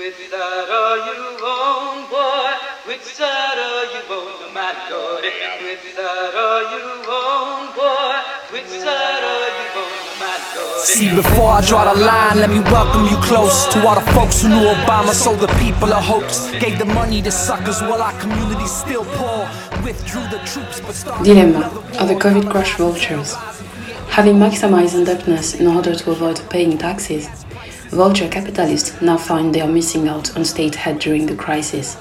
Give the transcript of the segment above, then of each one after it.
Which side are you on, boy? Which side are you on, my lordy? Which side are you on, boy? Which side are you on, my lordy? See, before I draw the line, let me welcome you close to all the folks who knew Obama, so the people of hopes gave the money to suckers while our community still poor. Withdrew the troops, but started Dilemma are the COVID crash vultures. Having maximized indebtedness in order to avoid paying taxes, vulture capitalists now find they are missing out on state aid during the crisis.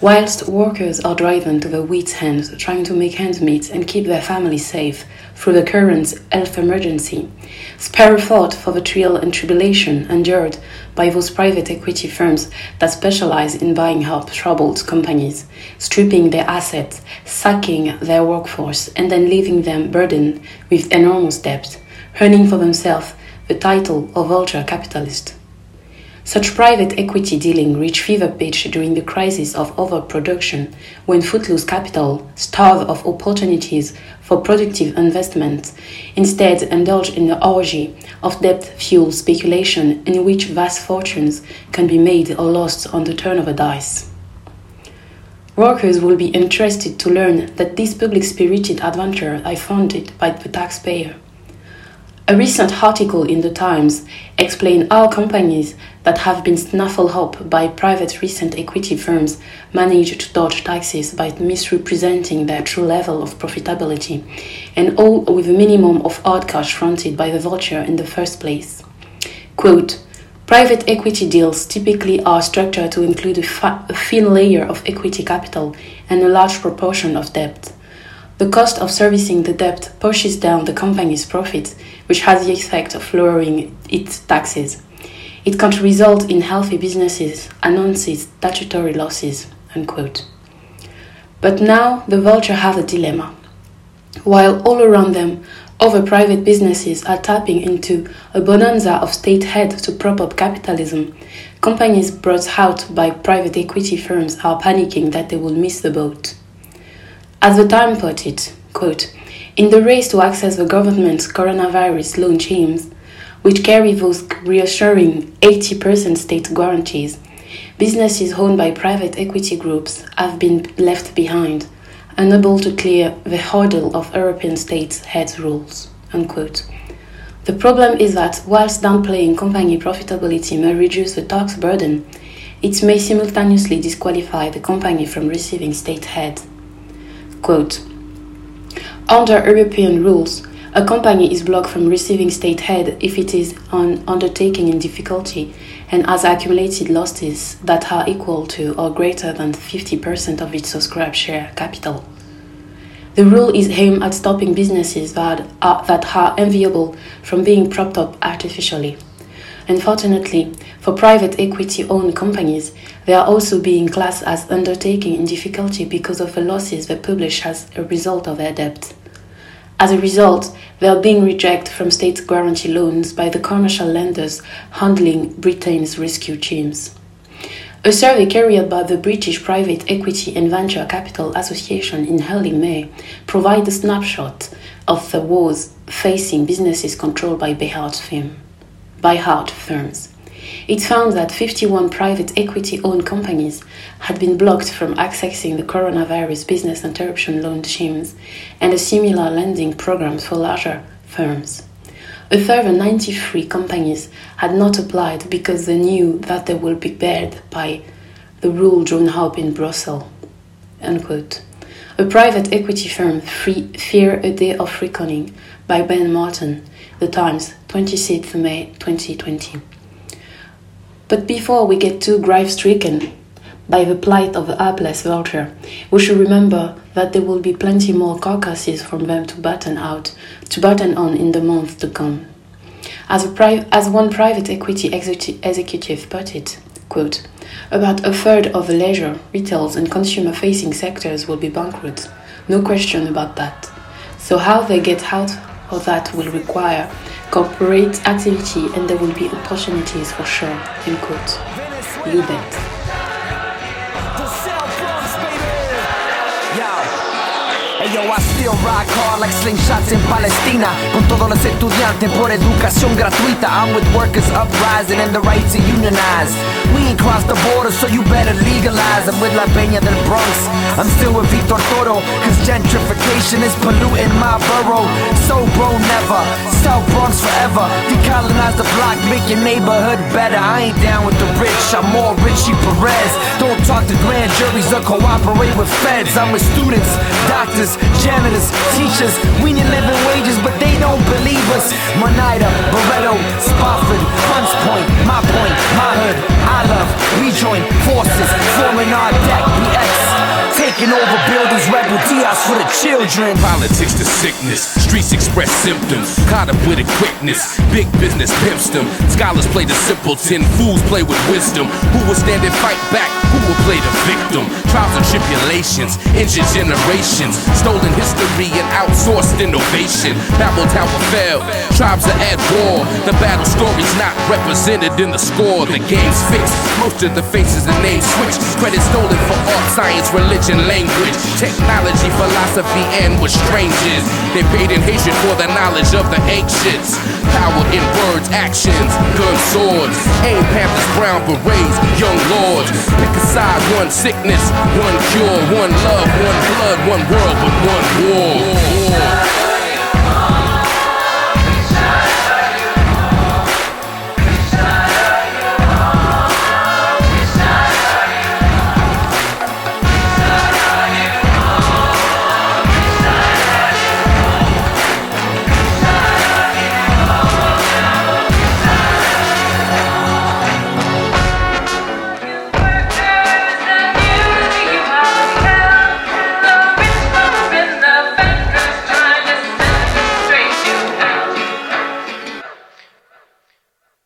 Whilst workers are driven to their wits' end trying to make ends meet and keep their families safe through the current health emergency, spare a thought for the trial and tribulation endured by those private equity firms that specialize in buying up troubled companies, stripping their assets, sacking their workforce, and then leaving them burdened with enormous debt, earning for themselves the title of vulture capitalist. Such private equity dealing reached fever pitch during the crisis of overproduction when footloose capital, starved of opportunities for productive investment, instead indulged in the orgy of debt-fueled speculation in which vast fortunes can be made or lost on the turn of a dice. Workers will be interested to learn that this public-spirited adventure is funded by the taxpayer. A recent article in the Times explained how companies that have been snaffled up by private recent equity firms managed to dodge taxes by misrepresenting their true level of profitability, and all with a minimum of hard cash fronted by the vulture in the first place. Quote, Private equity deals typically are structured to include a, fa- a thin layer of equity capital and a large proportion of debt. The cost of servicing the debt pushes down the company's profits, which has the effect of lowering its taxes. It can result in healthy businesses announcing statutory losses. Unquote. But now the vulture have a dilemma. While all around them, other private businesses are tapping into a bonanza of state aid to prop up capitalism, companies brought out by private equity firms are panicking that they will miss the boat. As the Time put it, quote, in the race to access the government's coronavirus loan schemes, which carry those reassuring 80% state guarantees, businesses owned by private equity groups have been left behind, unable to clear the hurdle of European states' head rules. Unquote. The problem is that whilst downplaying company profitability may reduce the tax burden, it may simultaneously disqualify the company from receiving state aid. Quote, under European rules, a company is blocked from receiving state aid if it is an undertaking in difficulty and has accumulated losses that are equal to or greater than 50% of its subscribed share capital. The rule is aimed at stopping businesses that are, that are enviable from being propped up artificially. Unfortunately, for private equity owned companies, they are also being classed as undertaking in difficulty because of the losses they publish as a result of their debt. As a result, they are being rejected from state guarantee loans by the commercial lenders handling Britain's rescue teams. A survey carried by the British Private Equity and Venture Capital Association in early May provided a snapshot of the woes facing businesses controlled by buyout, firm, firms. It found that 51 private equity owned companies had been blocked from accessing the coronavirus business interruption loan schemes and a similar lending program for larger firms. A further 93 companies had not applied because they knew that they would be barred by the rule drawn up in Brussels. Unquote. A private equity firm, free, Fear a Day of Reckoning, by Ben Martin, The Times, 26th May 2020. But before we get too grief stricken by the plight of the hapless vulture, we should remember that there will be plenty more carcasses from them to batten out, to batten on in the months to come. As, pri- as one private equity execu- executive put it, quote, about a third of the leisure, retail, and consumer facing sectors will be bankrupt. No question about that. So, how they get out of that will require corporate activity and there will be opportunities for sure. End quote. You bet. Yo, I still rock hard like slingshots in Palestina Con todos los estudiantes por educación gratuita I'm with workers uprising and the right to unionize ain't crossed the border, so you better legalize. I'm with La Peña del Bronx. I'm still with Victor Toro, cause gentrification is polluting my borough. So bro, never. South Bronx forever. Decolonize the block, make your neighborhood better. I ain't down with the rich, I'm more Richie Perez. Don't talk to grand juries or cooperate with feds. I'm with students, doctors, janitors, teachers. We need living wages, but they don't believe us. Monida, Barreto, children. Politics to sickness, streets express symptoms. Caught up with it quickness, big business pimps them. Scholars play the simpleton, fools play with wisdom. Who will stand and fight back? Who will play the victim? Trials and tribulations, injured generations. Stolen history and outsourced innovation. Babel Tower fell, tribes are at war. The battle story's not represented in the score. The game's fixed, most of the faces and names switched. Credit stolen for art, science, religion language, technology, philosophy, and with strangers. They paid in hatred for the knowledge of the ancients. Power in words, actions, guns, swords. Aim Panthers, brown berets, young lords. Pick a side, one sickness, one cure, one love, one blood, one world, but one war.